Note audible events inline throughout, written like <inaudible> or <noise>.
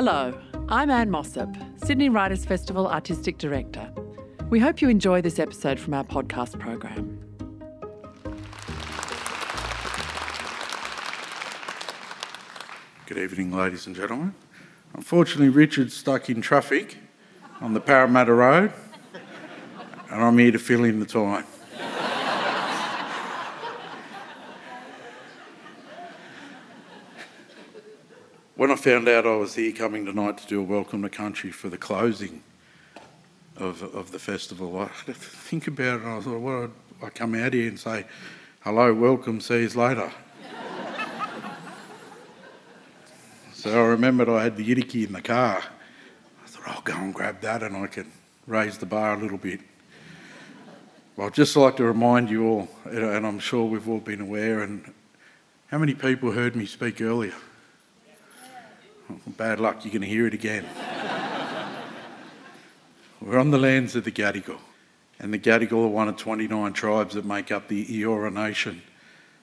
Hello, I'm Anne Mossop, Sydney Writers Festival Artistic Director. We hope you enjoy this episode from our podcast program. Good evening, ladies and gentlemen. Unfortunately, Richard's stuck in traffic on the Parramatta Road, and I'm here to fill in the time. Found out I was here coming tonight to do a welcome to country for the closing of, of the festival, I had to think about it and I thought, well, I come out here and say, hello, welcome, see you later. <laughs> so I remembered I had the Yidaki in the car. I thought, I'll go and grab that and I can raise the bar a little bit. Well, I'd just like to remind you all, and I'm sure we've all been aware, and how many people heard me speak earlier? Bad luck, you're going to hear it again. We're on the lands of the Gadigal, and the Gadigal are one of 29 tribes that make up the Eora Nation.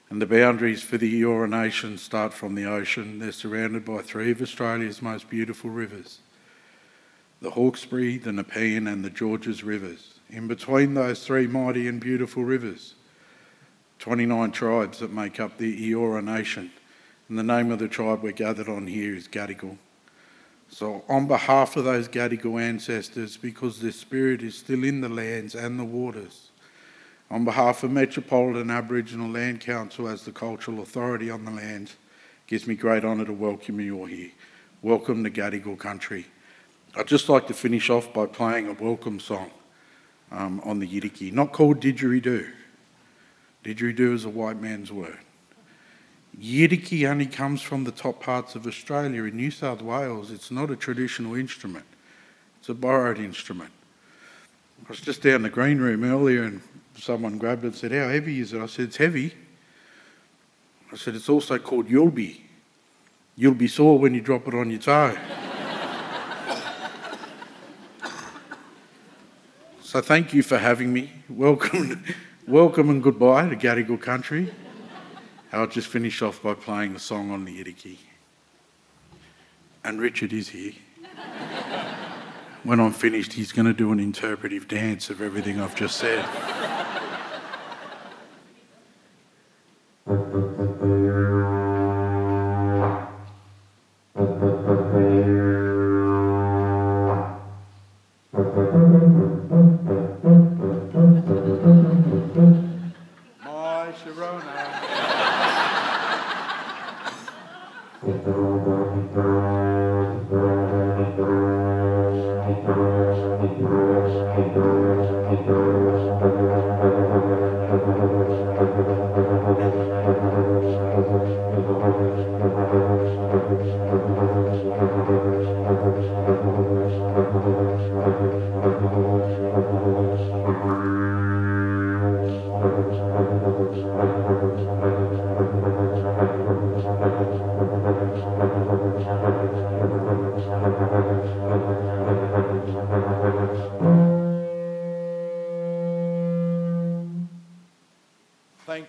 And the boundaries for the Eora Nation start from the ocean. They're surrounded by three of Australia's most beautiful rivers the Hawkesbury, the Nepean, and the Georges rivers. In between those three mighty and beautiful rivers, 29 tribes that make up the Eora Nation. And the name of the tribe we're gathered on here is Gadigal. So, on behalf of those Gadigal ancestors, because their spirit is still in the lands and the waters, on behalf of Metropolitan Aboriginal Land Council as the cultural authority on the land, gives me great honour to welcome you all here. Welcome to Gadigal country. I'd just like to finish off by playing a welcome song um, on the Yidaki, not called didgeridoo. Didgeridoo is a white man's word. Yidaki only comes from the top parts of Australia. In New South Wales, it's not a traditional instrument, it's a borrowed instrument. I was just down the green room earlier and someone grabbed it and said, How heavy is it? I said, It's heavy. I said, It's also called yulby. You'll be sore when you drop it on your toe. so thank you for having me. Welcome, <laughs> welcome and goodbye to Gadigal country. I'll just finish off by playing the song on the Yidaki. And Richard is here. <laughs> when I'm finished, he's going to do an interpretive dance of everything I've just said.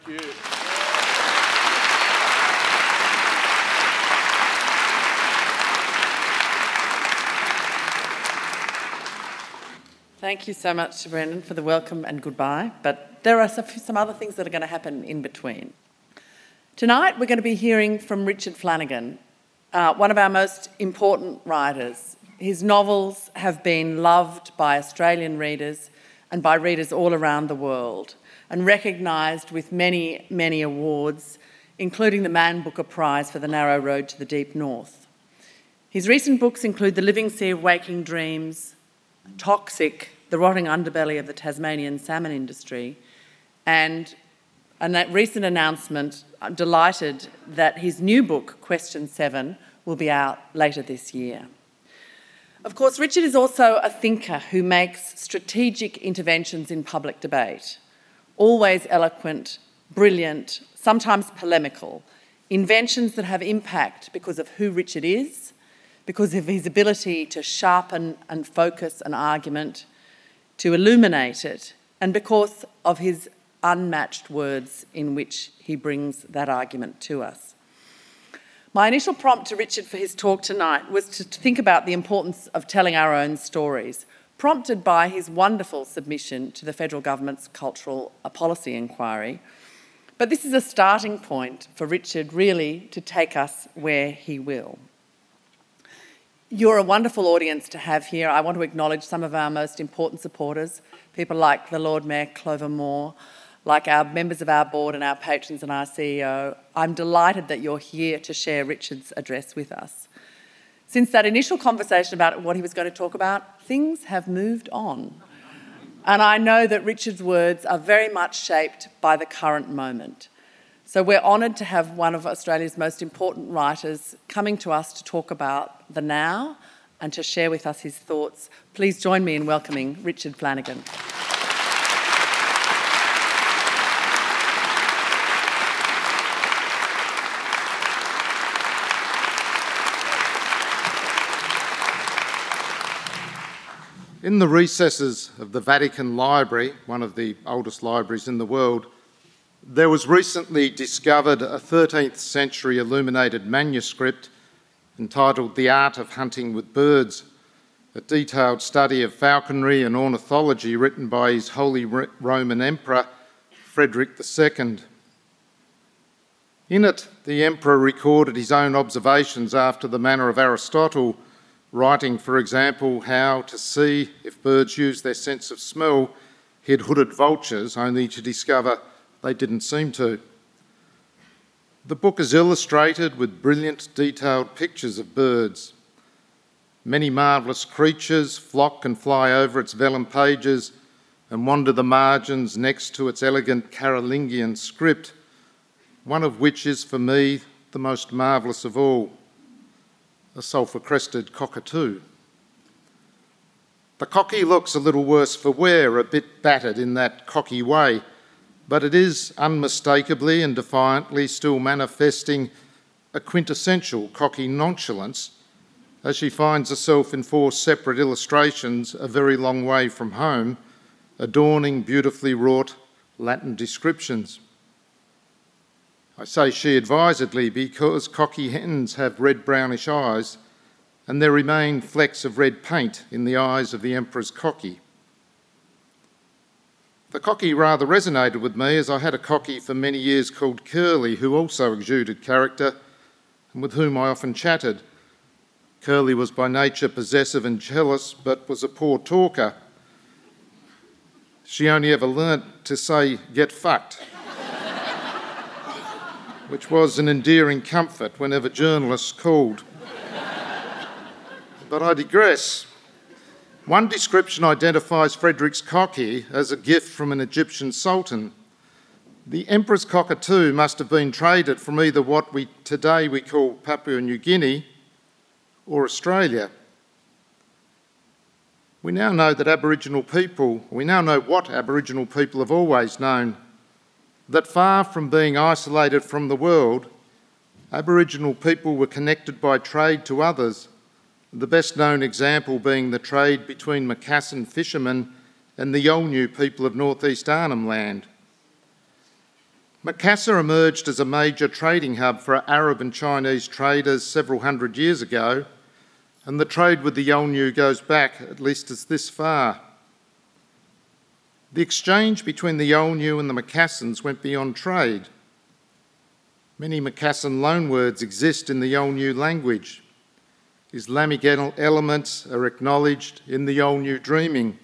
Thank you. Thank you so much to Brendan for the welcome and goodbye, but there are some other things that are going to happen in between. Tonight, we're going to be hearing from Richard Flanagan, uh, one of our most important writers. His novels have been loved by Australian readers and by readers all around the world and recognised with many, many awards, including the Man Booker Prize for The Narrow Road to the Deep North. His recent books include The Living Sea of Waking Dreams, Toxic, The Rotting Underbelly of the Tasmanian Salmon Industry, and a recent announcement, I'm delighted that his new book, Question 7, will be out later this year. Of course, Richard is also a thinker who makes strategic interventions in public debate, always eloquent, brilliant, sometimes polemical, inventions that have impact because of who Richard is, because of his ability to sharpen and focus an argument, to illuminate it, and because of his unmatched words in which he brings that argument to us. My initial prompt to Richard for his talk tonight was to think about the importance of telling our own stories, prompted by his wonderful submission to the federal government's cultural uh, policy inquiry. But this is a starting point for Richard really to take us where he will. You're a wonderful audience to have here. I want to acknowledge some of our most important supporters, people like the Lord Mayor Clover Moore, like our members of our board and our patrons and our CEO. I'm delighted that you're here to share Richard's address with us. Since that initial conversation about what he was going to talk about, things have moved on. And I know that Richard's words are very much shaped by the current moment. So we're honoured to have one of Australia's most important writers coming to us to talk about the now and to share with us his thoughts. Please join me in welcoming Richard Flanagan. In the recesses of the Vatican Library, one of the oldest libraries in the world, there was recently discovered a 13th century illuminated manuscript entitled The Art of Hunting with Birds, a detailed study of falconry and ornithology written by His Holy Roman Emperor Frederick II. In it, the Emperor recorded his own observations after the manner of Aristotle, writing, for example, how to see if birds use their sense of smell hid hooded vultures, only to discover they didn't seem to. The book is illustrated with brilliant, detailed pictures of birds. Many marvellous creatures flock and fly over its vellum pages and wander the margins next to its elegant Carolingian script, one of which is for me the most marvellous of all a sulphur crested cockatoo. The cocky looks a little worse for wear, a bit battered in that cocky way but it is unmistakably and defiantly still manifesting a quintessential cocky nonchalance as she finds herself in four separate illustrations a very long way from home, adorning beautifully wrought Latin descriptions. I say she advisedly because cocky hens have red brownish eyes and there remain flecks of red paint in the eyes of the Emperor's cocky. The cocky rather resonated with me as I had a cocky for many years called Curly, who also exuded character and with whom I often chatted. Curly was by nature possessive and jealous, but was a poor talker. She only ever learnt to say, get fucked, which was an endearing comfort whenever journalists called. But I digress. One description identifies Frederick's cocky as a gift from an Egyptian sultan. The emperor's cockatoo must have been traded from either what we today we call Papua New Guinea or Australia. We now know that Aboriginal people, we now know what Aboriginal people have always known that far from being isolated from the world, Aboriginal people were connected by trade to others the best known example being the trade between Macassan fishermen and the Yolngu people of northeast Arnhem Land. Macassar emerged as a major trading hub for Arab and Chinese traders several hundred years ago, and the trade with the Yolngu goes back at least as this far. The exchange between the Yolngu and the Macassans went beyond trade. Many Macassan loanwords exist in the Yolngu language. Islamic elements are acknowledged in the Yolngu dreaming.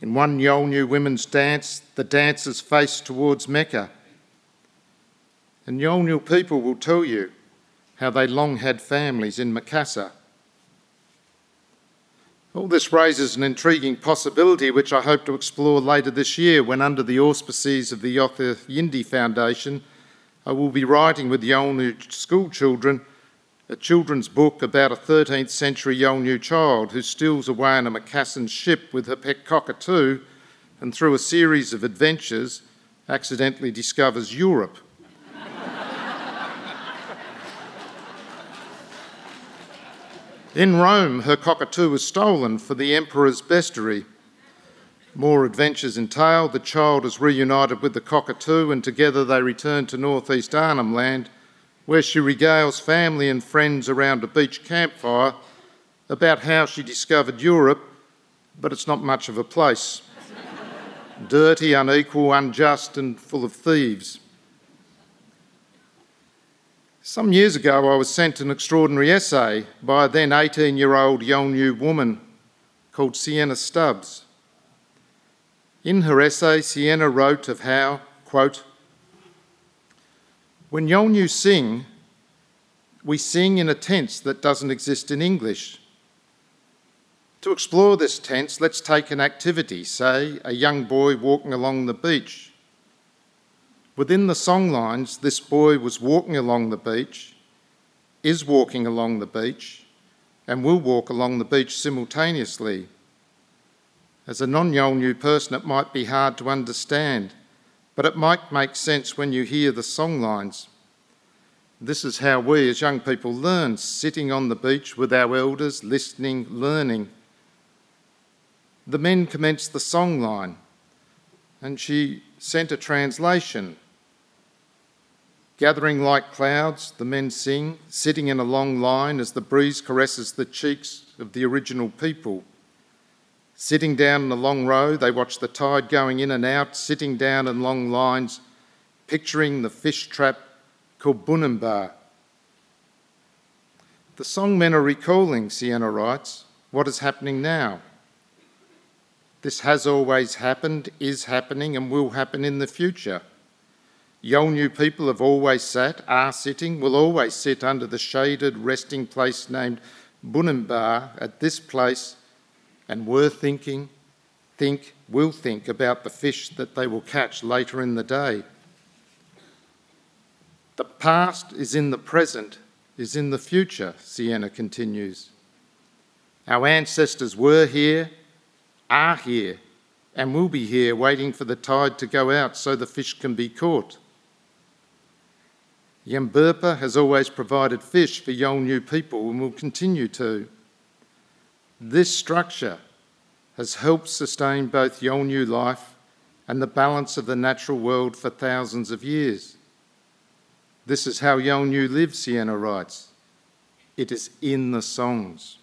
In one Yolngu women's dance, the dancers face towards Mecca. And Yolngu people will tell you how they long had families in Macassar. All this raises an intriguing possibility which I hope to explore later this year when, under the auspices of the Yothu Yindi Foundation, I will be writing with Yolngu school children a children's book about a 13th century Yolngu child who steals away on a Macassan ship with her pet cockatoo and through a series of adventures accidentally discovers Europe. In Rome, her cockatoo was stolen for the emperor's bestiary. More adventures entail. The child is reunited with the cockatoo, and together they return to northeast Arnhem Land where she regales family and friends around a beach campfire about how she discovered Europe, but it's not much of a place. Dirty, unequal, unjust, and full of thieves. Some years ago, I was sent an extraordinary essay by a then 18 year old Yolngu woman called Sienna Stubbs. In her essay, Sienna wrote of how, quote, when Yolngu sing, we sing in a tense that doesn't exist in English. To explore this tense, let's take an activity, say a young boy walking along the beach. Within the song lines, this boy was walking along the beach, is walking along the beach, and will walk along the beach simultaneously. As a non Yolngu person, it might be hard to understand, but it might make sense when you hear the song lines. This is how we as young people learn, sitting on the beach with our elders, listening, learning. The men commenced the song line, and she sent a translation. Gathering like clouds, the men sing, sitting in a long line as the breeze caresses the cheeks of the original people. Sitting down in a long row, they watch the tide going in and out, sitting down in long lines, picturing the fish trap called Bunimba. The songmen are recalling, Sienna writes, what is happening now. This has always happened, is happening, and will happen in the future. Yolngu people have always sat, are sitting, will always sit under the shaded resting place named Bunimba at this place and were thinking, think, will think about the fish that they will catch later in the day. The past is in the present, is in the future, Sienna continues. Our ancestors were here, are here, and will be here waiting for the tide to go out so the fish can be caught. Yamburpa has always provided fish for Yolngu people and will continue to. This structure has helped sustain both Yolngu life and the balance of the natural world for thousands of years. This is how Yolngu lives, Sienna writes. It is in the songs.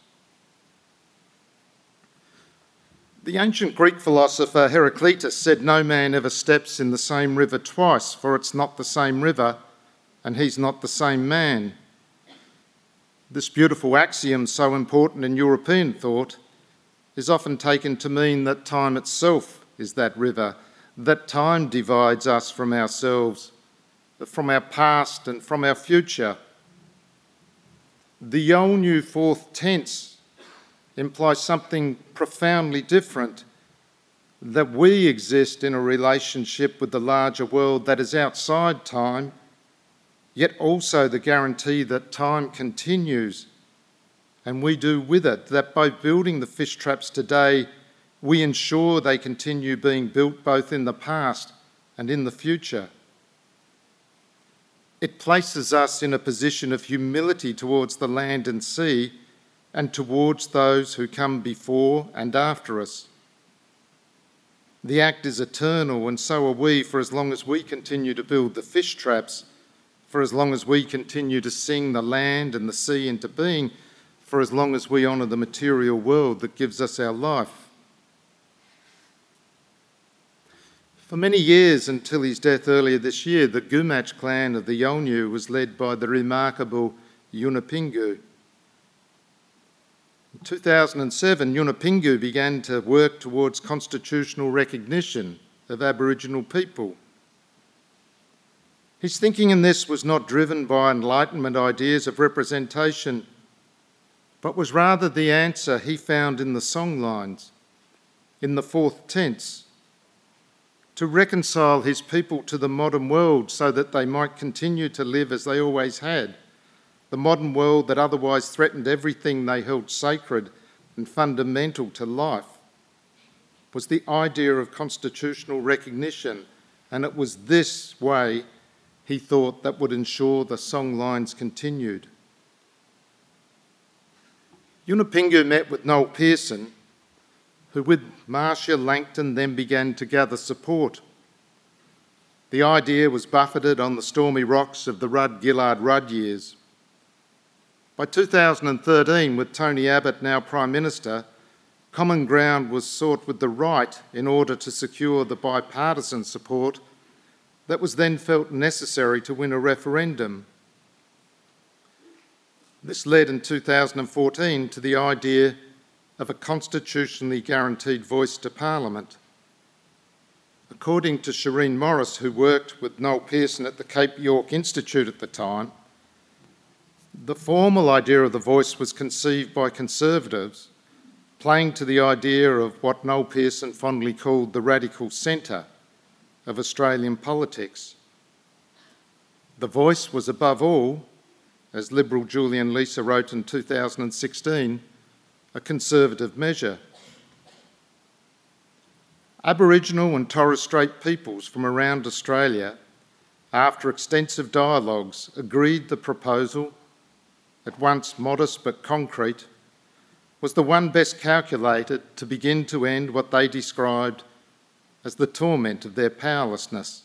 The ancient Greek philosopher Heraclitus said, No man ever steps in the same river twice, for it's not the same river, and he's not the same man. This beautiful axiom, so important in European thought, is often taken to mean that time itself is that river, that time divides us from ourselves, from our past and from our future. The Yolngu fourth tense implies something profoundly different that we exist in a relationship with the larger world that is outside time, yet also the guarantee that time continues and we do with it, that by building the fish traps today, we ensure they continue being built both in the past and in the future. It places us in a position of humility towards the land and sea and towards those who come before and after us. The act is eternal, and so are we for as long as we continue to build the fish traps, for as long as we continue to sing the land and the sea into being for as long as we honour the material world that gives us our life. For many years until his death earlier this year, the Gumatj clan of the Yolngu was led by the remarkable Yunupingu. In 2007, Yunupingu began to work towards constitutional recognition of Aboriginal people. His thinking in this was not driven by Enlightenment ideas of representation but was rather the answer he found in the songlines, in the fourth tense, to reconcile his people to the modern world so that they might continue to live as they always had, the modern world that otherwise threatened everything they held sacred and fundamental to life, was the idea of constitutional recognition, and it was this way he thought that would ensure the song lines continued. Yunupingu met with Noel Pearson, who with Marcia Langton then began to gather support. the idea was buffeted on the stormy rocks of the Rudd Gillard Rudd years. By 2013, with Tony Abbott now Prime Minister, common ground was sought with the right in order to secure the bipartisan support that was then felt necessary to win a referendum. This led in 2014 to the idea of a constitutionally guaranteed voice to Parliament. According to Shireen Morris, who worked with Noel Pearson at the Cape York Institute at the time, the formal idea of the voice was conceived by Conservatives, playing to the idea of what Noel Pearson fondly called the radical centre of Australian politics. The voice was above all, as Liberal Julian Leeser wrote in 2016, a Conservative measure. Aboriginal and Torres Strait peoples from around Australia, after extensive dialogues, agreed the proposal, at once modest but concrete, was the one best calculated to begin to end what they described as the torment of their powerlessness,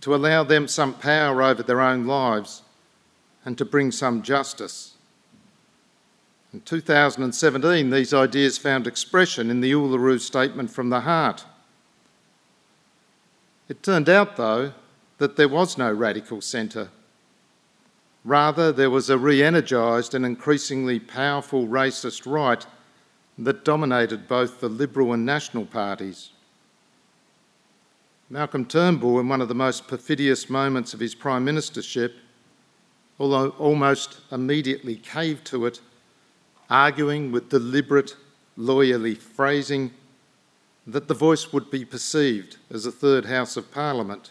to allow them some power over their own lives and to bring some justice. In 2017, these ideas found expression in the Uluru Statement from the Heart. It turned out, though, that there was no radical centre. Rather, there was a re energised and increasingly powerful racist right that dominated both the Liberal and National parties. Malcolm Turnbull, in one of the most perfidious moments of his Prime Ministership, although almost immediately caved to it arguing with deliberate, lawyerly phrasing that the voice would be perceived as a third House of Parliament.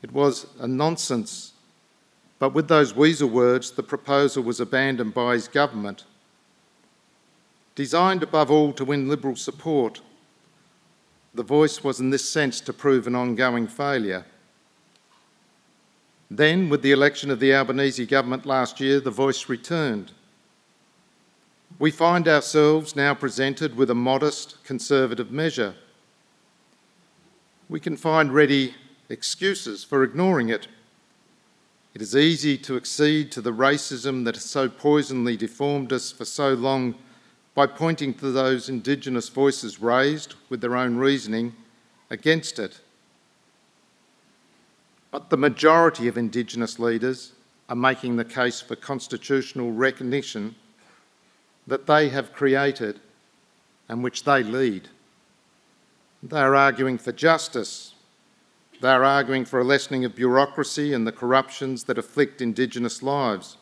It was a nonsense, but with those weasel words, the proposal was abandoned by his government. Designed above all to win Liberal support, the voice was in this sense to prove an ongoing failure. Then, with the election of the Albanese government last year, the voice returned we find ourselves now presented with a modest conservative measure. We can find ready excuses for ignoring it. It is easy to accede to the racism that has so poisonally deformed us for so long by pointing to those Indigenous voices raised, with their own reasoning, against it. But the majority of Indigenous leaders are making the case for constitutional recognition that they have created and which they lead. They are arguing for justice. They are arguing for a lessening of bureaucracy and the corruptions that afflict Indigenous lives.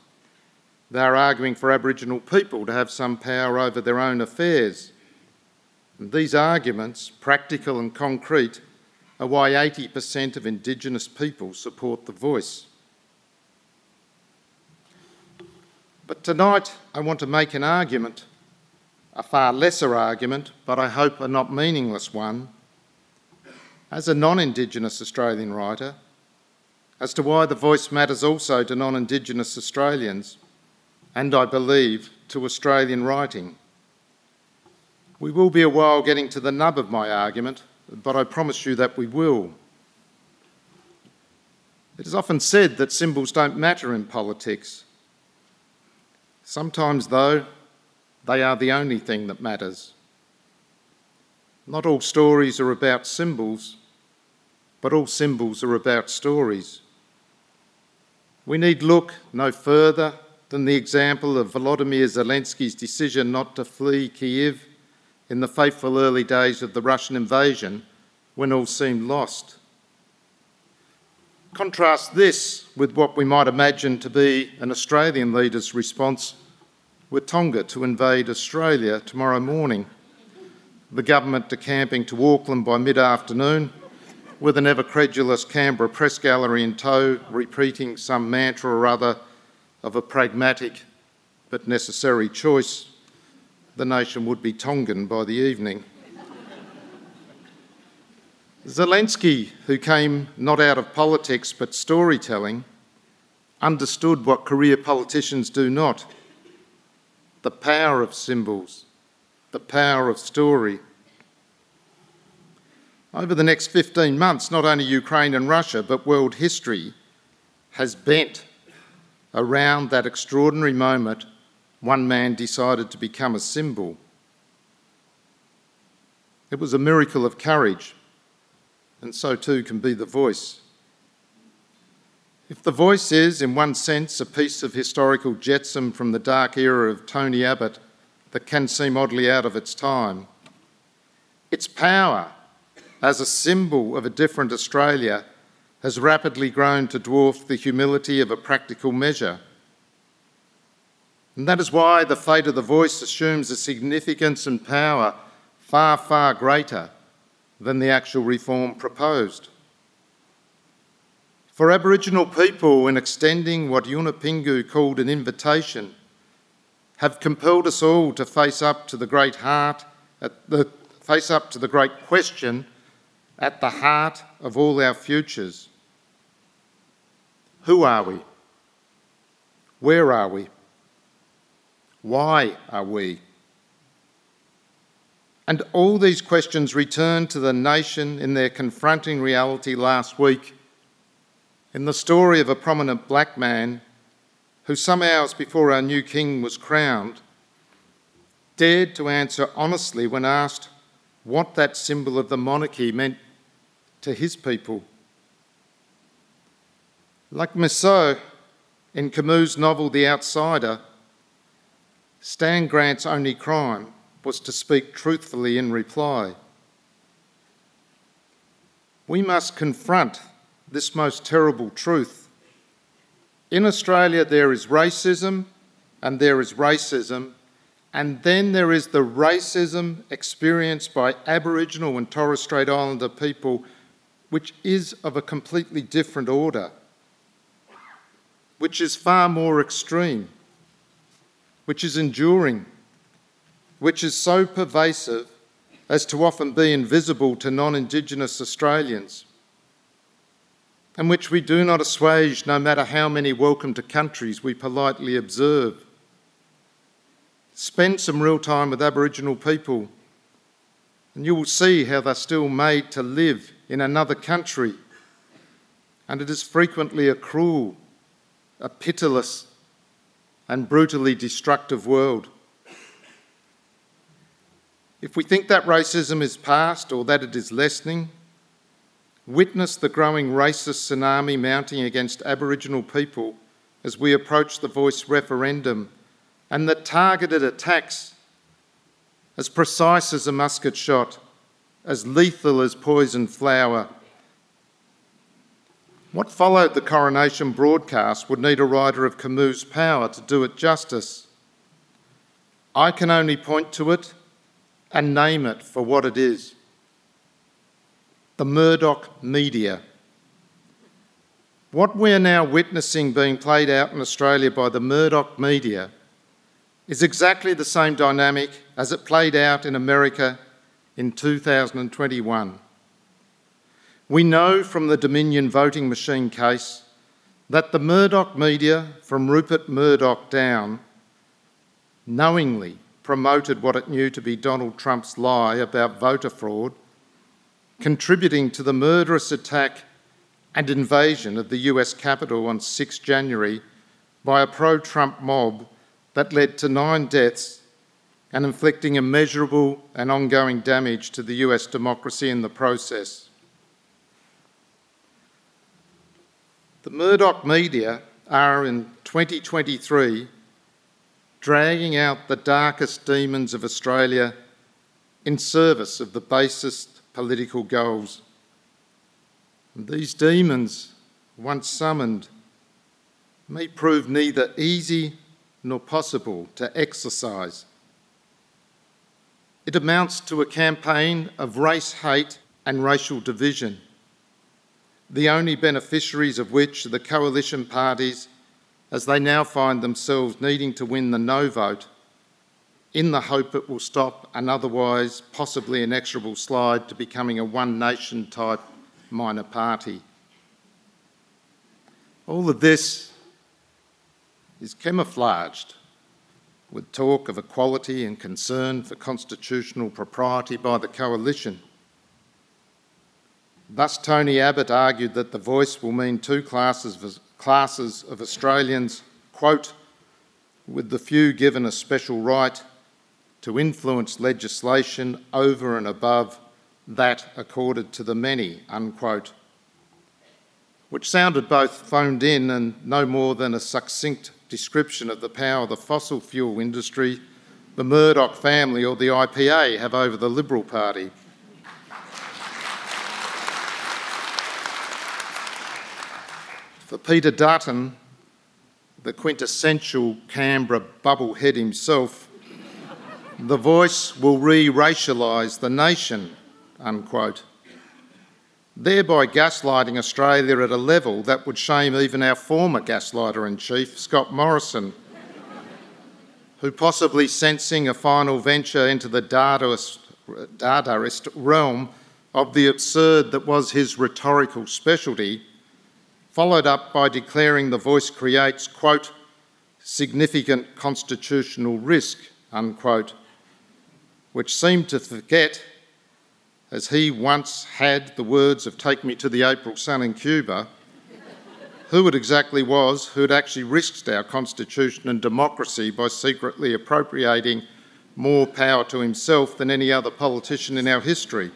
They are arguing for Aboriginal people to have some power over their own affairs. And these arguments, practical and concrete, are why 80% of Indigenous people support the voice. But tonight I want to make an argument, a far lesser argument, but I hope a not meaningless one, as a non Indigenous Australian writer, as to why the voice matters also to non Indigenous Australians, and I believe to Australian writing. We will be a while getting to the nub of my argument, but I promise you that we will. It is often said that symbols don't matter in politics. Sometimes, though, they are the only thing that matters. Not all stories are about symbols, but all symbols are about stories. We need look no further than the example of Volodymyr Zelensky's decision not to flee Kiev in the fateful early days of the Russian invasion when all seemed lost. Contrast this with what we might imagine to be an Australian leader's response were Tonga to invade Australia tomorrow morning. The government decamping to Auckland by mid afternoon, with an ever credulous Canberra press gallery in tow, repeating some mantra or other of a pragmatic but necessary choice. The nation would be Tongan by the evening. Zelensky, who came not out of politics but storytelling, understood what career politicians do not the power of symbols, the power of story. Over the next 15 months, not only Ukraine and Russia, but world history has bent around that extraordinary moment one man decided to become a symbol. It was a miracle of courage, and so too can be the voice. If the voice is, in one sense, a piece of historical jetsam from the dark era of Tony Abbott that can seem oddly out of its time, its power as a symbol of a different Australia has rapidly grown to dwarf the humility of a practical measure. And that is why the fate of the voice assumes a significance and power far, far greater than the actual reform proposed. For Aboriginal people, in extending what Yunupingu called an invitation, have compelled us all to face up to the great heart, the, face up to the great question at the heart of all our futures. Who are we? Where are we? Why are we? And all these questions return to the nation in their confronting reality last week in the story of a prominent black man who, some hours before our new king was crowned, dared to answer honestly when asked what that symbol of the monarchy meant to his people. Like Meursault in Camus' novel The Outsider, Stan Grant's only crime was to speak truthfully in reply. We must confront this most terrible truth. In Australia, there is racism and there is racism, and then there is the racism experienced by Aboriginal and Torres Strait Islander people, which is of a completely different order, which is far more extreme which is enduring, which is so pervasive as to often be invisible to non Indigenous Australians, and which we do not assuage no matter how many welcome to countries we politely observe. Spend some real time with Aboriginal people, and you will see how they're still made to live in another country. And it is frequently a cruel, a pitiless, and brutally destructive world. If we think that racism is past or that it is lessening, witness the growing racist tsunami mounting against Aboriginal people as we approach the voice referendum and the targeted attacks as precise as a musket shot, as lethal as poisoned flour, what followed the coronation broadcast would need a writer of Camus' power to do it justice. I can only point to it and name it for what it is the Murdoch media. What we're now witnessing being played out in Australia by the Murdoch media is exactly the same dynamic as it played out in America in 2021. We know from the Dominion voting machine case that the Murdoch media, from Rupert Murdoch down, knowingly promoted what it knew to be Donald Trump's lie about voter fraud, contributing to the murderous attack and invasion of the US Capitol on 6 January by a pro Trump mob that led to nine deaths and inflicting immeasurable and ongoing damage to the US democracy in the process. The Murdoch media are in 2023 dragging out the darkest demons of Australia in service of the basest political goals. And these demons, once summoned, may prove neither easy nor possible to exorcise. It amounts to a campaign of race hate and racial division the only beneficiaries of which are the coalition parties, as they now find themselves needing to win the no vote in the hope it will stop an otherwise possibly inexorable slide to becoming a one nation type minor party. All of this is camouflaged with talk of equality and concern for constitutional propriety by the coalition. Thus, Tony Abbott argued that the voice will mean two classes of, classes of Australians, quote, with the few given a special right to influence legislation over and above that accorded to the many, unquote, which sounded both phoned in and no more than a succinct description of the power the fossil fuel industry, the Murdoch family, or the IPA have over the Liberal Party. For Peter Dutton, the quintessential Canberra bubblehead himself, the voice will re racialise the nation, unquote, thereby gaslighting Australia at a level that would shame even our former gaslighter in chief, Scott Morrison, who, possibly sensing a final venture into the Dadaist, Dadaist realm of the absurd that was his rhetorical specialty, followed up by declaring the voice creates, quote, significant constitutional risk, unquote, which seemed to forget, as he once had the words of Take Me to the April Sun in Cuba, who it exactly was who had actually risked our constitution and democracy by secretly appropriating more power to himself than any other politician in our history.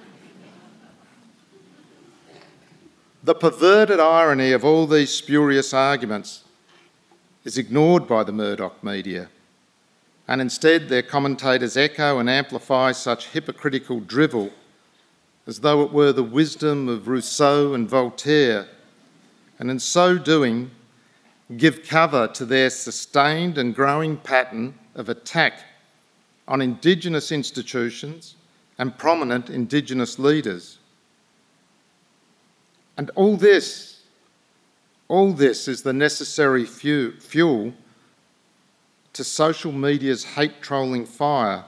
The perverted irony of all these spurious arguments is ignored by the Murdoch media and instead their commentators echo and amplify such hypocritical drivel as though it were the wisdom of Rousseau and Voltaire, and in so doing, give cover to their sustained and growing pattern of attack on Indigenous institutions and prominent Indigenous leaders. And all this, all this is the necessary fuel to social media's hate trolling fire,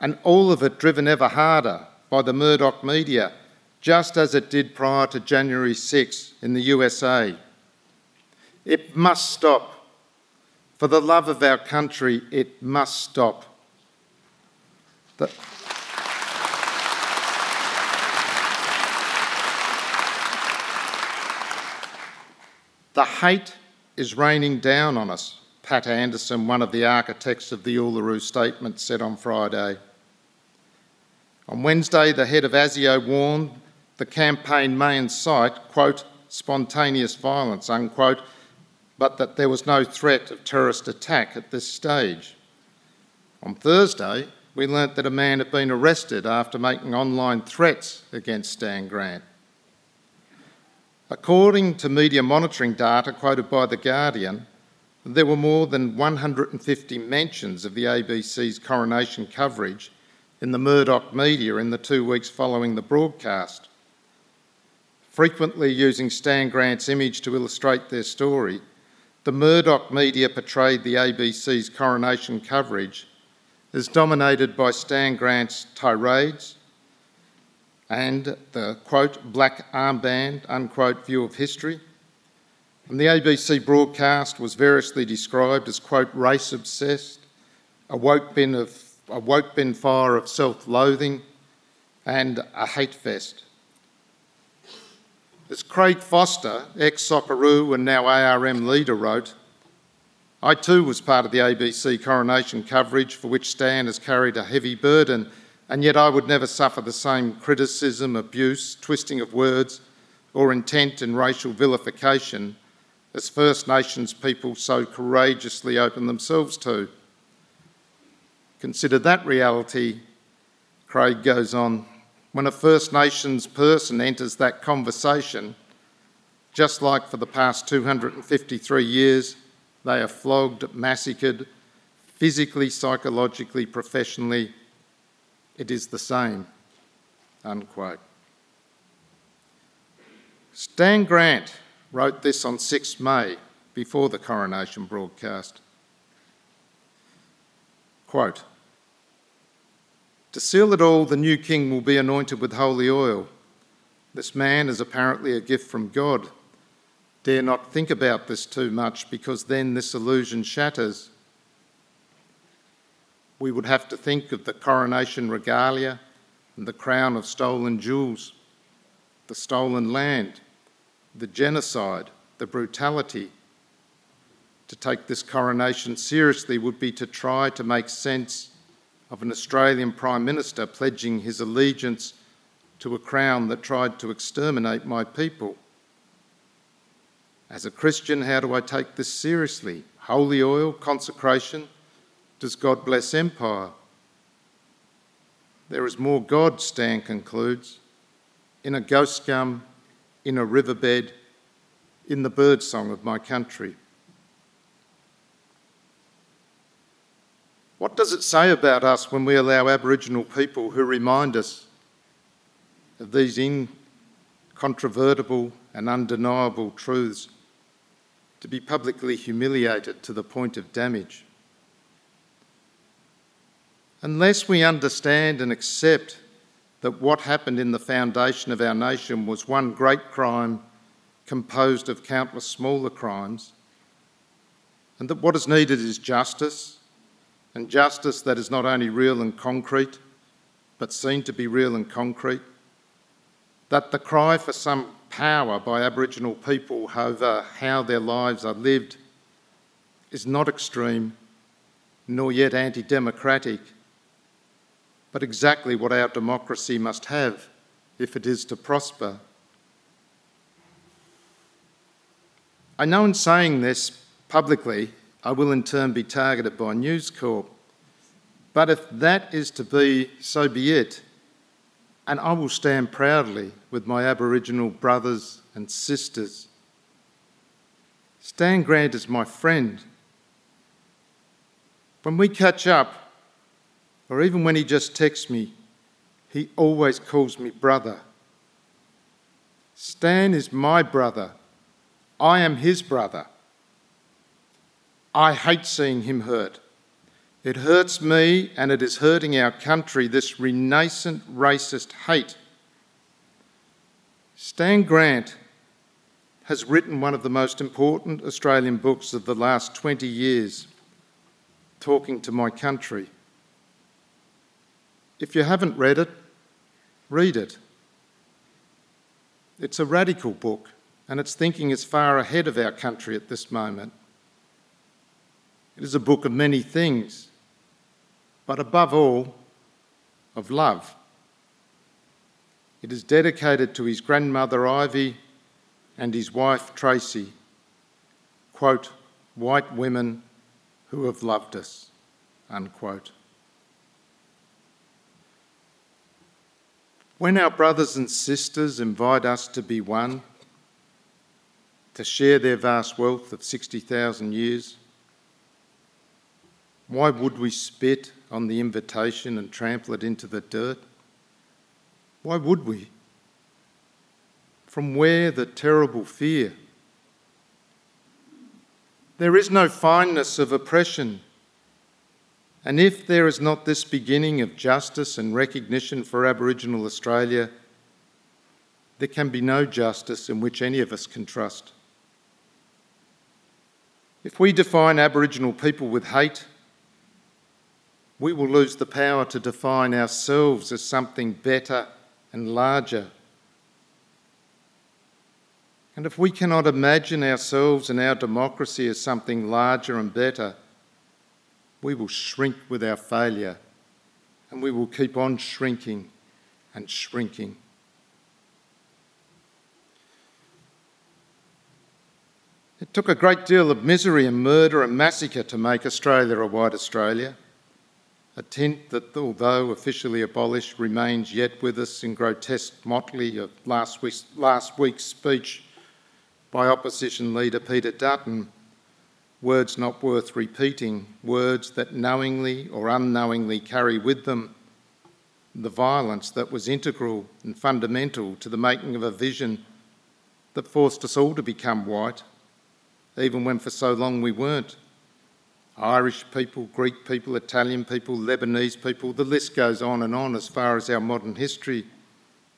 and all of it driven ever harder by the Murdoch media, just as it did prior to January 6 in the USA. It must stop. For the love of our country, it must stop. The The hate is raining down on us. Pat Anderson, one of the architects of the Uluru Statement, said on Friday. On Wednesday, the head of ASIO warned the campaign may incite, quote, spontaneous violence, unquote, but that there was no threat of terrorist attack at this stage. On Thursday, we learnt that a man had been arrested after making online threats against Stan Grant. According to media monitoring data quoted by The Guardian, there were more than 150 mentions of the ABC's coronation coverage in the Murdoch media in the two weeks following the broadcast. Frequently using Stan Grant's image to illustrate their story, the Murdoch media portrayed the ABC's coronation coverage as dominated by Stan Grant's tirades and the quote, black armband, unquote, view of history and the ABC broadcast was variously described as, quote, race obsessed, a woke bin, of, a woke bin fire of self loathing, and a hate fest. As Craig Foster, ex Socceroo and now ARM leader, wrote, I too was part of the ABC coronation coverage for which Stan has carried a heavy burden, and yet I would never suffer the same criticism, abuse, twisting of words, or intent in racial vilification as First Nations people so courageously open themselves to. Consider that reality, Craig goes on. When a First Nations person enters that conversation, just like for the past 253 years, they are flogged, massacred, physically, psychologically, professionally. It is the same. Unquote. Stan Grant wrote this on 6 May before the coronation broadcast. Quote, to seal it all, the new king will be anointed with holy oil. This man is apparently a gift from God. Dare not think about this too much because then this illusion shatters. We would have to think of the coronation regalia and the crown of stolen jewels the stolen land, the genocide, the brutality. To take this coronation seriously would be to try to make sense of an Australian Prime Minister pledging his allegiance to a crown that tried to exterminate my people. As a Christian, how do I take this seriously? Holy oil, consecration? Does God bless empire? There is more God, Stan concludes, in a ghost gum, in a riverbed, in the birdsong of my country. What does it say about us when we allow Aboriginal people who remind us of these incontrovertible and undeniable truths to be publicly humiliated to the point of damage? Unless we understand and accept that what happened in the foundation of our nation was one great crime composed of countless smaller crimes, and that what is needed is justice, and justice that is not only real and concrete, but seen to be real and concrete, that the cry for some power by Aboriginal people over how their lives are lived is not extreme, nor yet anti democratic, but exactly what our democracy must have if it is to prosper. I know in saying this publicly, I will in turn be targeted by News Corp. But if that is to be, so be it. And I will stand proudly with my Aboriginal brothers and sisters. Stan Grant is my friend. When we catch up, or even when he just texts me, he always calls me brother. Stan is my brother. I am his brother. I hate seeing him hurt. It hurts me and it is hurting our country, this renascent racist hate. Stan Grant has written one of the most important Australian books of the last 20 years, Talking to My Country. If you haven't read it, read it. It's a radical book and its thinking is far ahead of our country at this moment. It is a book of many things, but above all, of love. It is dedicated to his grandmother Ivy and his wife Tracy. Quote, white women who have loved us, unquote. When our brothers and sisters invite us to be one, to share their vast wealth of 60,000 years, why would we spit on the invitation and trample it into the dirt? Why would we? From where the terrible fear? There is no fineness of oppression. And if there is not this beginning of justice and recognition for Aboriginal Australia, there can be no justice in which any of us can trust. If we define Aboriginal people with hate, we will lose the power to define ourselves as something better and larger. And if we cannot imagine ourselves and our democracy as something larger and better, we will shrink with our failure and we will keep on shrinking and shrinking. It took a great deal of misery and murder and massacre to make Australia a white Australia a tint that, although officially abolished, remains yet with us in grotesque motley of last week's, last week's speech by opposition leader Peter Dutton. Words not worth repeating, words that knowingly or unknowingly carry with them the violence that was integral and fundamental to the making of a vision that forced us all to become white, even when for so long we weren't. Irish people, Greek people, Italian people, Lebanese people, the list goes on and on as far as our modern history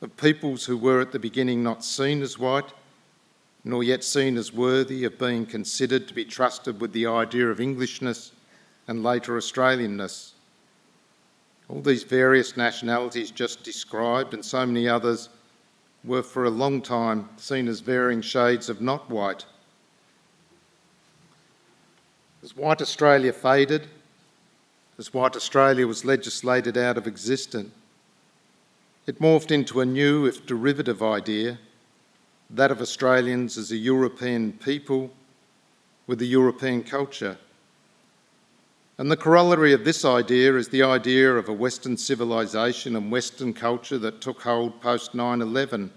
of peoples who were at the beginning not seen as white, nor yet seen as worthy of being considered to be trusted with the idea of Englishness and later Australianness. All these various nationalities just described and so many others were for a long time seen as varying shades of not white. As white Australia faded, as white Australia was legislated out of existence, it morphed into a new, if derivative, idea that of Australians as a European people with a European culture. And the corollary of this idea is the idea of a Western civilisation and Western culture that took hold post 9 11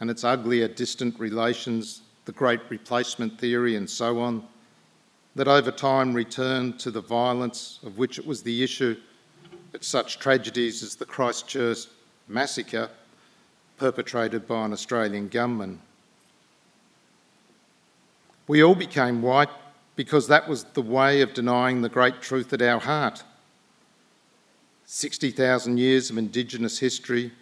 and its uglier distant relations, the Great Replacement Theory, and so on, that over time returned to the violence of which it was the issue at such tragedies as the Christchurch massacre perpetrated by an Australian gunman. We all became white because that was the way of denying the great truth at our heart. 60,000 years of Indigenous history,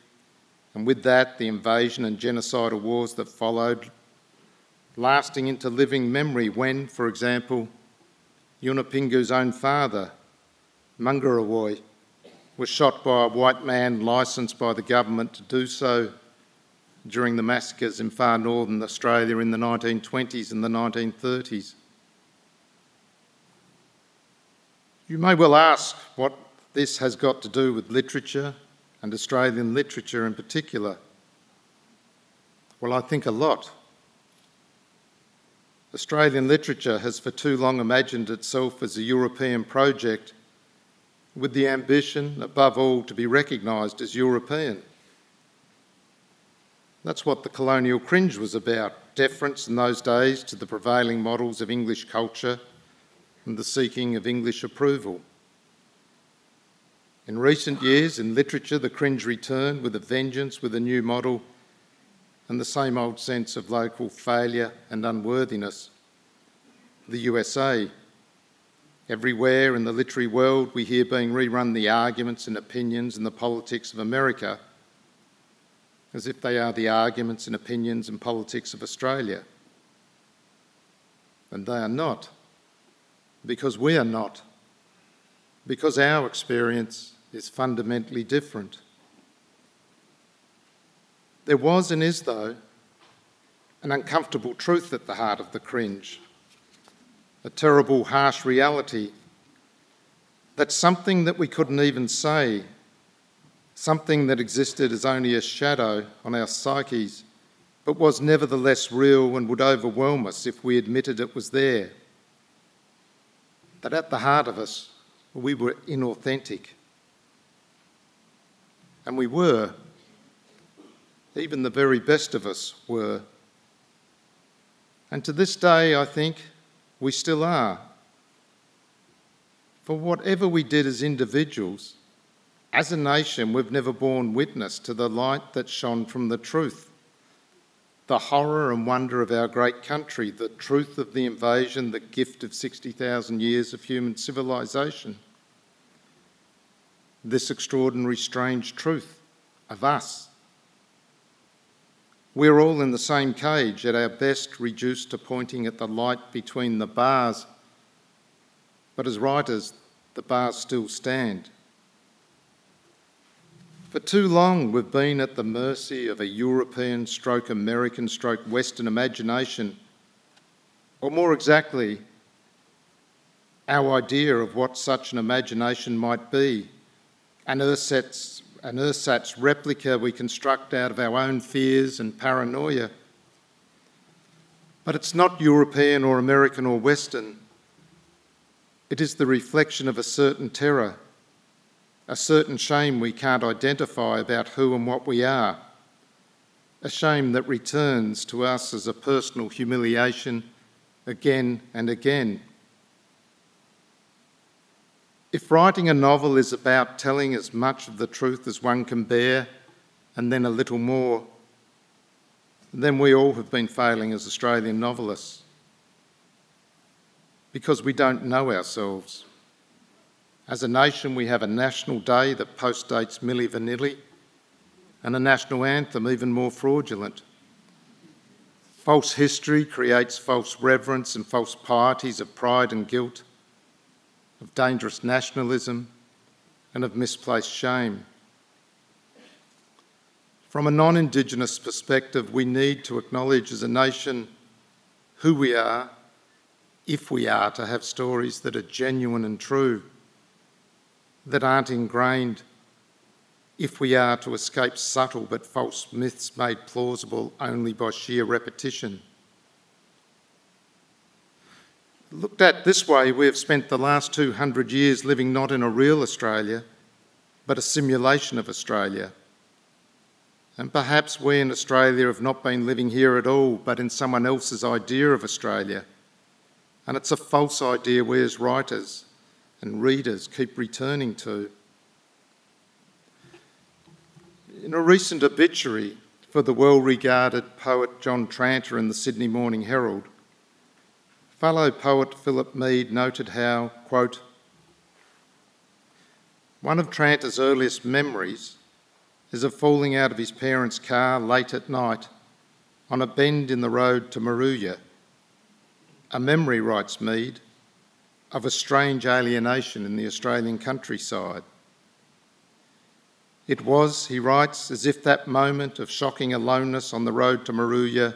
and with that, the invasion and genocidal wars that followed, lasting into living memory when, for example, Yunupingu's own father, Mungurrawuy, was shot by a white man licensed by the government to do so during the massacres in far northern Australia in the 1920s and the 1930s. You may well ask what this has got to do with literature and Australian literature in particular. Well, I think a lot. Australian literature has for too long imagined itself as a European project with the ambition, above all, to be recognised as European. That's what the colonial cringe was about deference in those days to the prevailing models of English culture and the seeking of English approval. In recent years, in literature, the cringe returned with a vengeance, with a new model, and the same old sense of local failure and unworthiness. The USA. Everywhere in the literary world, we hear being rerun the arguments and opinions and the politics of America as if they are the arguments and opinions and politics of Australia. And they are not, because we are not, because our experience is fundamentally different. There was and is, though, an uncomfortable truth at the heart of the cringe, a terrible, harsh reality that something that we couldn't even say something that existed as only a shadow on our psyches, but was nevertheless real and would overwhelm us if we admitted it was there. That at the heart of us, we were inauthentic. And we were. Even the very best of us were. And to this day, I think, we still are. For whatever we did as individuals, as a nation, we've never borne witness to the light that shone from the truth, the horror and wonder of our great country, the truth of the invasion, the gift of 60,000 years of human civilization. This extraordinary, strange truth of us. We're all in the same cage, at our best reduced to pointing at the light between the bars. But as writers, the bars still stand. For too long, we've been at the mercy of a European stroke American stroke Western imagination, or more exactly, our idea of what such an imagination might be, an ersatz, an ersatz replica we construct out of our own fears and paranoia. But it's not European or American or Western. It is the reflection of a certain terror a certain shame we can't identify about who and what we are, a shame that returns to us as a personal humiliation again and again. If writing a novel is about telling as much of the truth as one can bear and then a little more, then we all have been failing as Australian novelists because we don't know ourselves. As a nation, we have a national day that postdates Milli Vanilli and a national anthem even more fraudulent. False history creates false reverence and false pieties of pride and guilt, of dangerous nationalism, and of misplaced shame. From a non Indigenous perspective, we need to acknowledge as a nation who we are, if we are to have stories that are genuine and true, that aren't ingrained, if we are to escape subtle but false myths made plausible only by sheer repetition. Looked at this way, we have spent the last 200 years living not in a real Australia, but a simulation of Australia. And perhaps we in Australia have not been living here at all, but in someone else's idea of Australia. And it's a false idea we as writers and readers keep returning to. In a recent obituary for the well regarded poet John Tranter in the Sydney Morning Herald, Fellow poet Philip Mead noted how, quote, one of Tranter's earliest memories is of falling out of his parents' car late at night on a bend in the road to Moruya. A memory, writes Mead, of a strange alienation in the Australian countryside. It was, he writes, as if that moment of shocking aloneness on the road to Moruya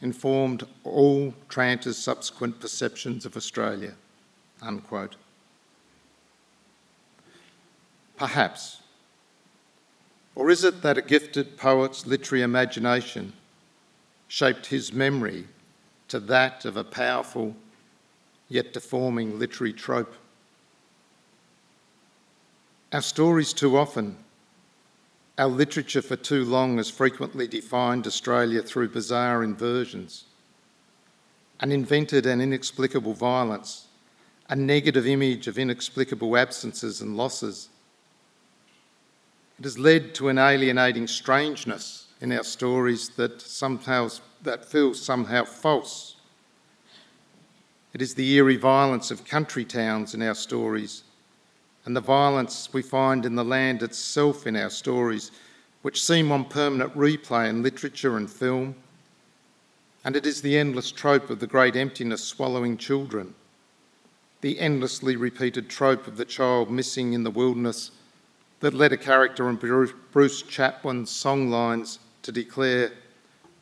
informed all Tranter's subsequent perceptions of Australia. Unquote. Perhaps. Or is it that a gifted poet's literary imagination shaped his memory to that of a powerful yet deforming literary trope? Our stories too often our literature for too long has frequently defined Australia through bizarre inversions, an invented and inexplicable violence, a negative image of inexplicable absences and losses. It has led to an alienating strangeness in our stories that somehow that feels somehow false. It is the eerie violence of country towns in our stories and the violence we find in the land itself in our stories, which seem on permanent replay in literature and film. And it is the endless trope of the great emptiness swallowing children, the endlessly repeated trope of the child missing in the wilderness that led a character in Bruce Chatwin's songlines to declare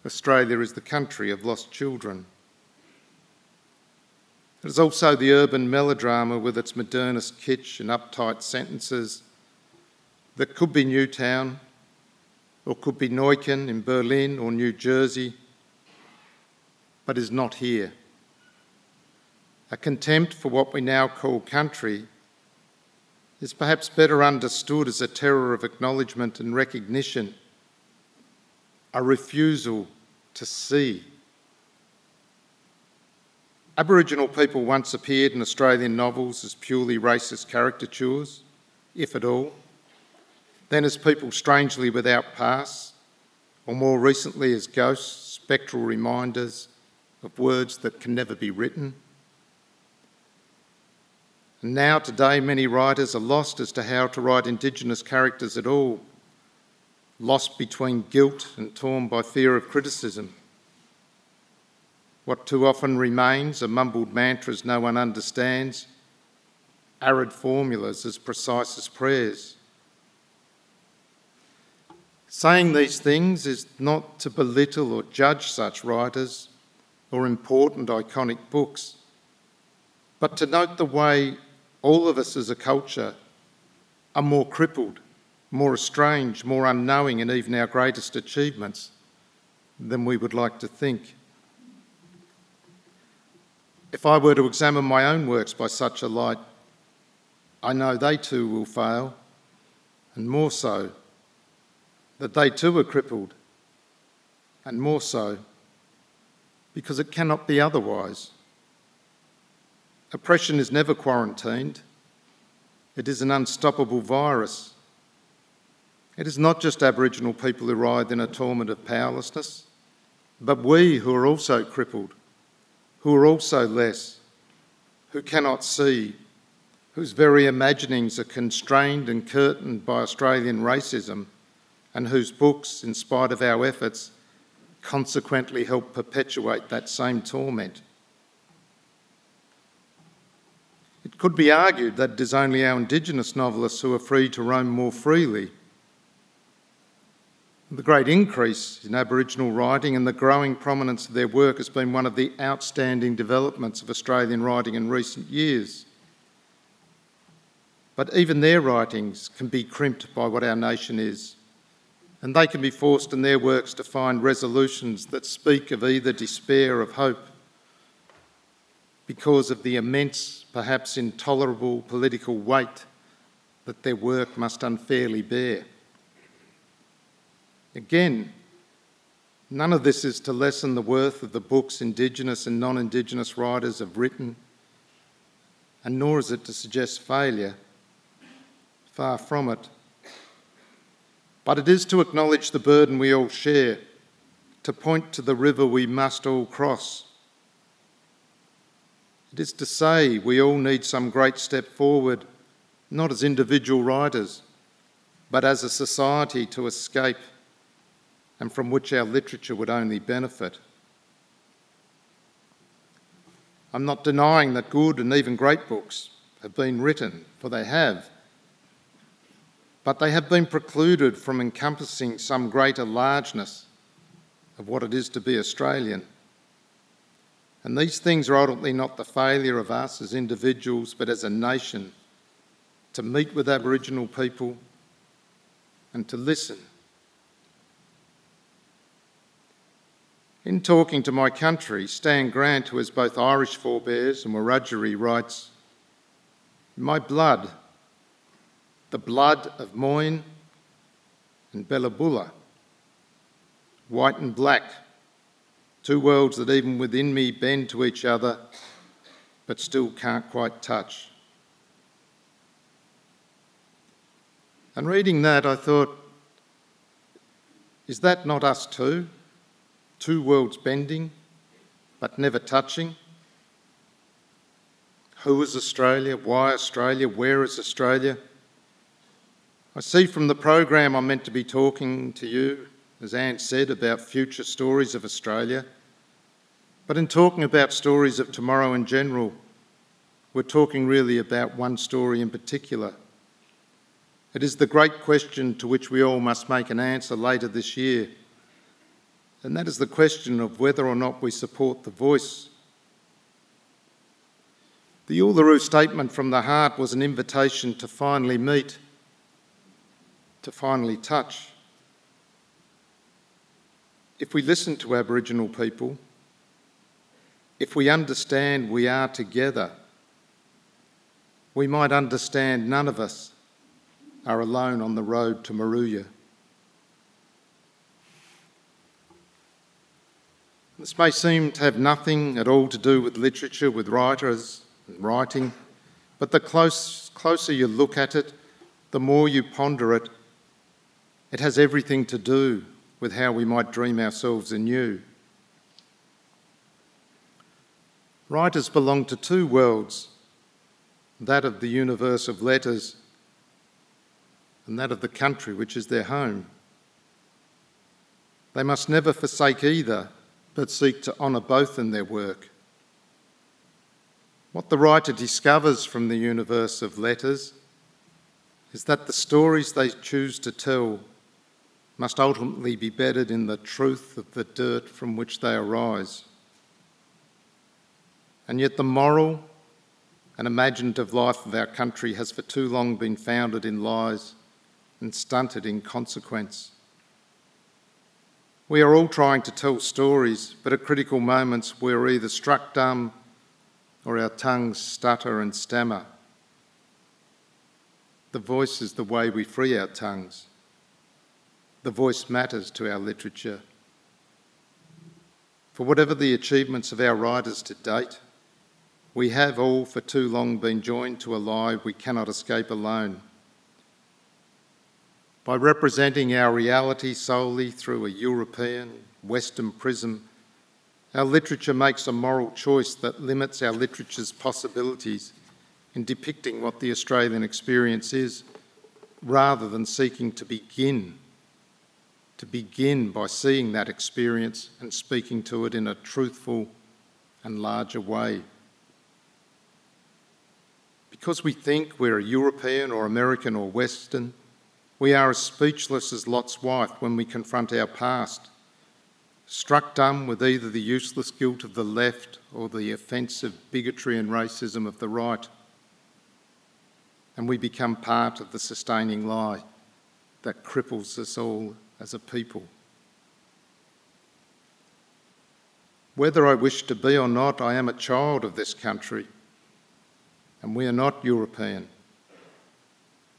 Australia is the country of lost children. It is also the urban melodrama with its modernist kitsch and uptight sentences that could be Newtown or could be Neukölln in Berlin or New Jersey, but is not here. A contempt for what we now call country is perhaps better understood as a terror of acknowledgement and recognition, a refusal to see Aboriginal people once appeared in Australian novels as purely racist caricatures, if at all, then as people strangely without past, or more recently as ghosts, spectral reminders of words that can never be written. And now, today, many writers are lost as to how to write Indigenous characters at all, lost between guilt and torn by fear of criticism. What too often remains are mumbled mantras no one understands, arid formulas as precise as prayers. Saying these things is not to belittle or judge such writers or important iconic books, but to note the way all of us as a culture are more crippled, more estranged, more unknowing in even our greatest achievements than we would like to think. If I were to examine my own works by such a light, I know they too will fail, and more so, that they too are crippled, and more so, because it cannot be otherwise. Oppression is never quarantined, it is an unstoppable virus. It is not just Aboriginal people who writhe in a torment of powerlessness, but we who are also crippled who are also less, who cannot see, whose very imaginings are constrained and curtained by Australian racism, and whose books, in spite of our efforts, consequently help perpetuate that same torment. It could be argued that it is only our Indigenous novelists who are free to roam more freely. The great increase in Aboriginal writing and the growing prominence of their work has been one of the outstanding developments of Australian writing in recent years. But even their writings can be crimped by what our nation is, and they can be forced in their works to find resolutions that speak of either despair or hope because of the immense, perhaps intolerable political weight that their work must unfairly bear. Again, none of this is to lessen the worth of the books Indigenous and non Indigenous writers have written, and nor is it to suggest failure. Far from it. But it is to acknowledge the burden we all share, to point to the river we must all cross. It is to say we all need some great step forward, not as individual writers, but as a society to escape and from which our literature would only benefit. I'm not denying that good and even great books have been written, for they have, but they have been precluded from encompassing some greater largeness of what it is to be Australian. And these things are ultimately not the failure of us as individuals, but as a nation to meet with Aboriginal people and to listen In talking to my country, Stan Grant, who has both Irish forebears and Wiradjuri, writes My blood, the blood of Moyne and Bella white and black, two worlds that even within me bend to each other but still can't quite touch. And reading that, I thought, is that not us too? Two worlds bending but never touching. Who is Australia? Why Australia? Where is Australia? I see from the program I'm meant to be talking to you, as Anne said, about future stories of Australia. But in talking about stories of tomorrow in general, we're talking really about one story in particular. It is the great question to which we all must make an answer later this year and that is the question of whether or not we support the voice. The Uluru Statement from the Heart was an invitation to finally meet, to finally touch. If we listen to Aboriginal people, if we understand we are together, we might understand none of us are alone on the road to Moruya. This may seem to have nothing at all to do with literature, with writers and writing, but the close, closer you look at it, the more you ponder it, it has everything to do with how we might dream ourselves anew. Writers belong to two worlds that of the universe of letters and that of the country which is their home. They must never forsake either but seek to honour both in their work. What the writer discovers from the universe of letters is that the stories they choose to tell must ultimately be bedded in the truth of the dirt from which they arise. And yet, the moral and imaginative life of our country has for too long been founded in lies and stunted in consequence. We are all trying to tell stories, but at critical moments we're either struck dumb or our tongues stutter and stammer. The voice is the way we free our tongues. The voice matters to our literature. For whatever the achievements of our writers to date, we have all for too long been joined to a lie we cannot escape alone by representing our reality solely through a European, Western prism, our literature makes a moral choice that limits our literature's possibilities in depicting what the Australian experience is, rather than seeking to begin, to begin by seeing that experience and speaking to it in a truthful and larger way. Because we think we're a European or American or Western, We are as speechless as Lot's wife when we confront our past, struck dumb with either the useless guilt of the left or the offensive bigotry and racism of the right. And we become part of the sustaining lie that cripples us all as a people. Whether I wish to be or not, I am a child of this country, and we are not European.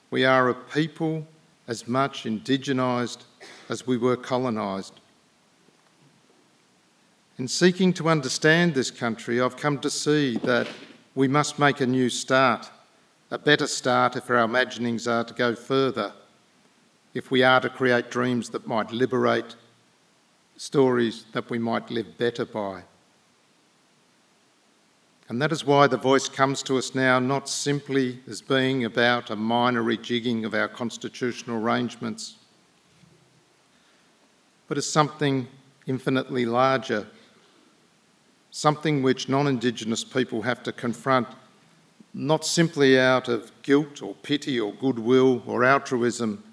We are a people as much indigenised as we were colonised. In seeking to understand this country, I've come to see that we must make a new start, a better start if our imaginings are to go further, if we are to create dreams that might liberate, stories that we might live better by. And that is why the voice comes to us now not simply as being about a minor rejigging of our constitutional arrangements, but as something infinitely larger something which non Indigenous people have to confront not simply out of guilt or pity or goodwill or altruism,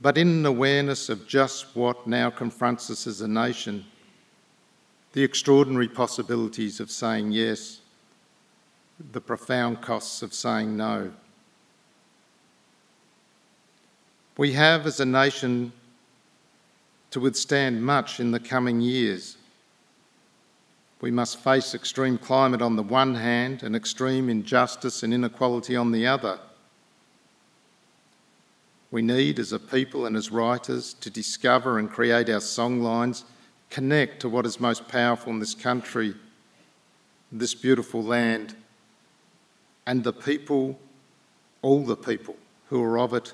but in an awareness of just what now confronts us as a nation the extraordinary possibilities of saying yes, the profound costs of saying no. We have, as a nation, to withstand much in the coming years. We must face extreme climate on the one hand and extreme injustice and inequality on the other. We need, as a people and as writers, to discover and create our songlines, connect to what is most powerful in this country, this beautiful land, and the people, all the people who are of it,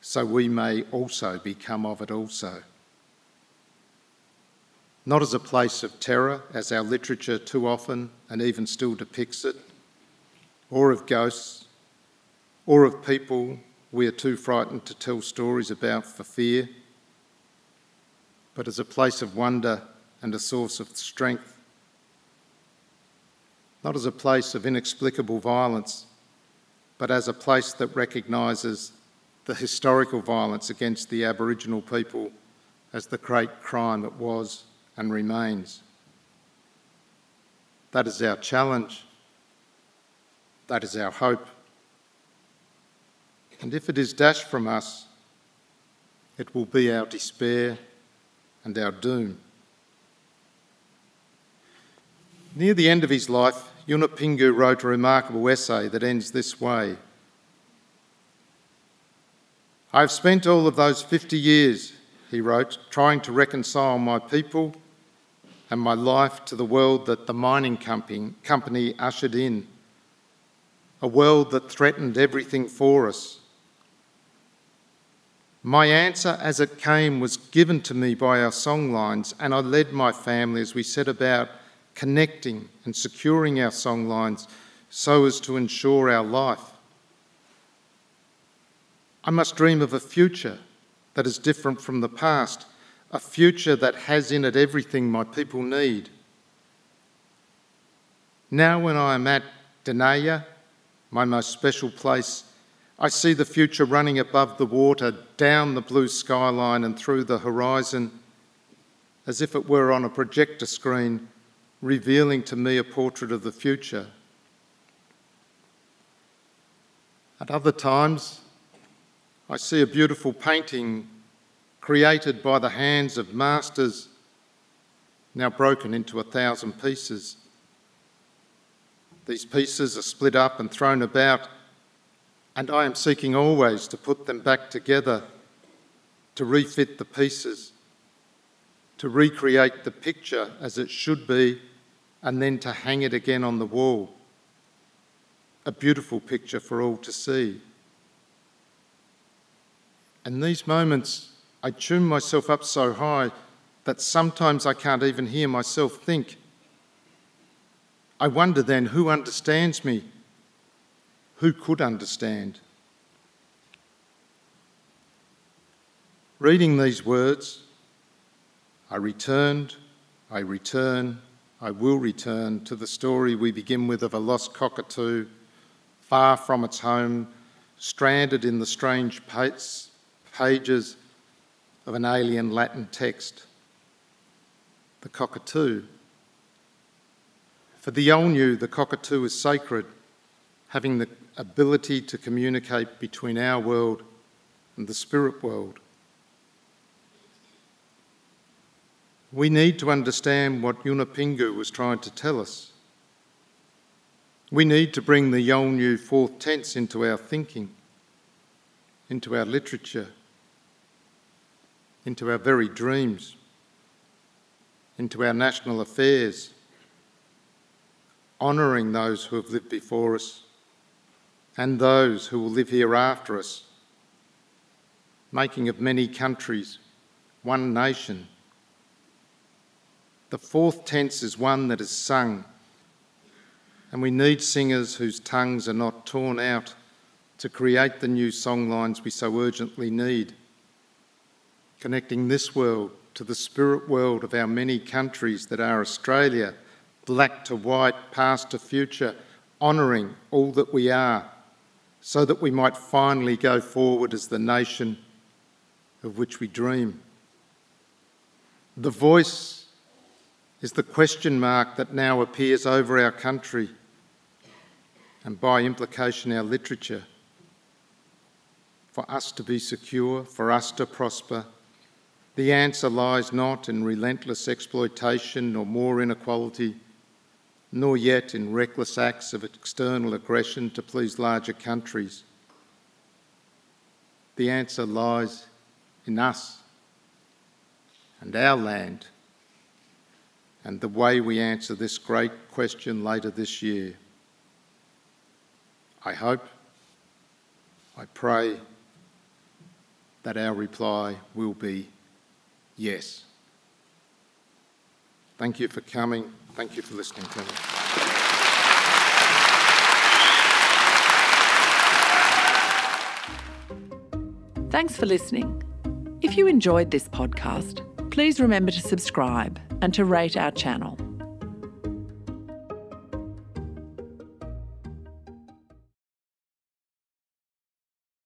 so we may also become of it also. Not as a place of terror, as our literature too often and even still depicts it, or of ghosts, or of people we are too frightened to tell stories about for fear, but as a place of wonder and a source of strength, not as a place of inexplicable violence, but as a place that recognises the historical violence against the Aboriginal people as the great crime it was and remains. That is our challenge. That is our hope. And if it is dashed from us, it will be our despair and our doom. Near the end of his life, Yunupingu wrote a remarkable essay that ends this way I have spent all of those 50 years, he wrote, trying to reconcile my people and my life to the world that the mining company, company ushered in, a world that threatened everything for us. My answer as it came was given to me by our songlines, and I led my family as we set about connecting and securing our songlines so as to ensure our life. I must dream of a future that is different from the past a future that has in it everything my people need. Now, when I am at Denaya, my most special place, I see the future running above the water, down the blue skyline and through the horizon, as if it were on a projector screen, revealing to me a portrait of the future. At other times, I see a beautiful painting created by the hands of masters, now broken into a thousand pieces. These pieces are split up and thrown about, and I am seeking always to put them back together, to refit the pieces, to recreate the picture as it should be, and then to hang it again on the wall. A beautiful picture for all to see. And these moments I tune myself up so high that sometimes I can't even hear myself think. I wonder then who understands me? Who could understand? Reading these words, I returned, I return, I will return to the story we begin with of a lost cockatoo, far from its home, stranded in the strange pages of an alien Latin text, the cockatoo. For the Yolngu, the cockatoo is sacred, having the ability to communicate between our world and the spirit world. We need to understand what Yunupingu was trying to tell us. We need to bring the Yolngu fourth tense into our thinking, into our literature, into our very dreams, into our national affairs, honouring those who have lived before us and those who will live here after us, making of many countries one nation. The fourth tense is one that is sung, and we need singers whose tongues are not torn out to create the new songlines we so urgently need, connecting this world to the spirit world of our many countries that are Australia, black to white, past to future, honouring all that we are so that we might finally go forward as the nation of which we dream. The voice is the question mark that now appears over our country and by implication our literature. For us to be secure, for us to prosper, the answer lies not in relentless exploitation nor more inequality, nor yet in reckless acts of external aggression to please larger countries. The answer lies in us and our land and the way we answer this great question later this year. I hope, I pray that our reply will be yes. Thank you for coming. Thank you for listening to me. Thanks for listening. If you enjoyed this podcast, please remember to subscribe and to rate our channel.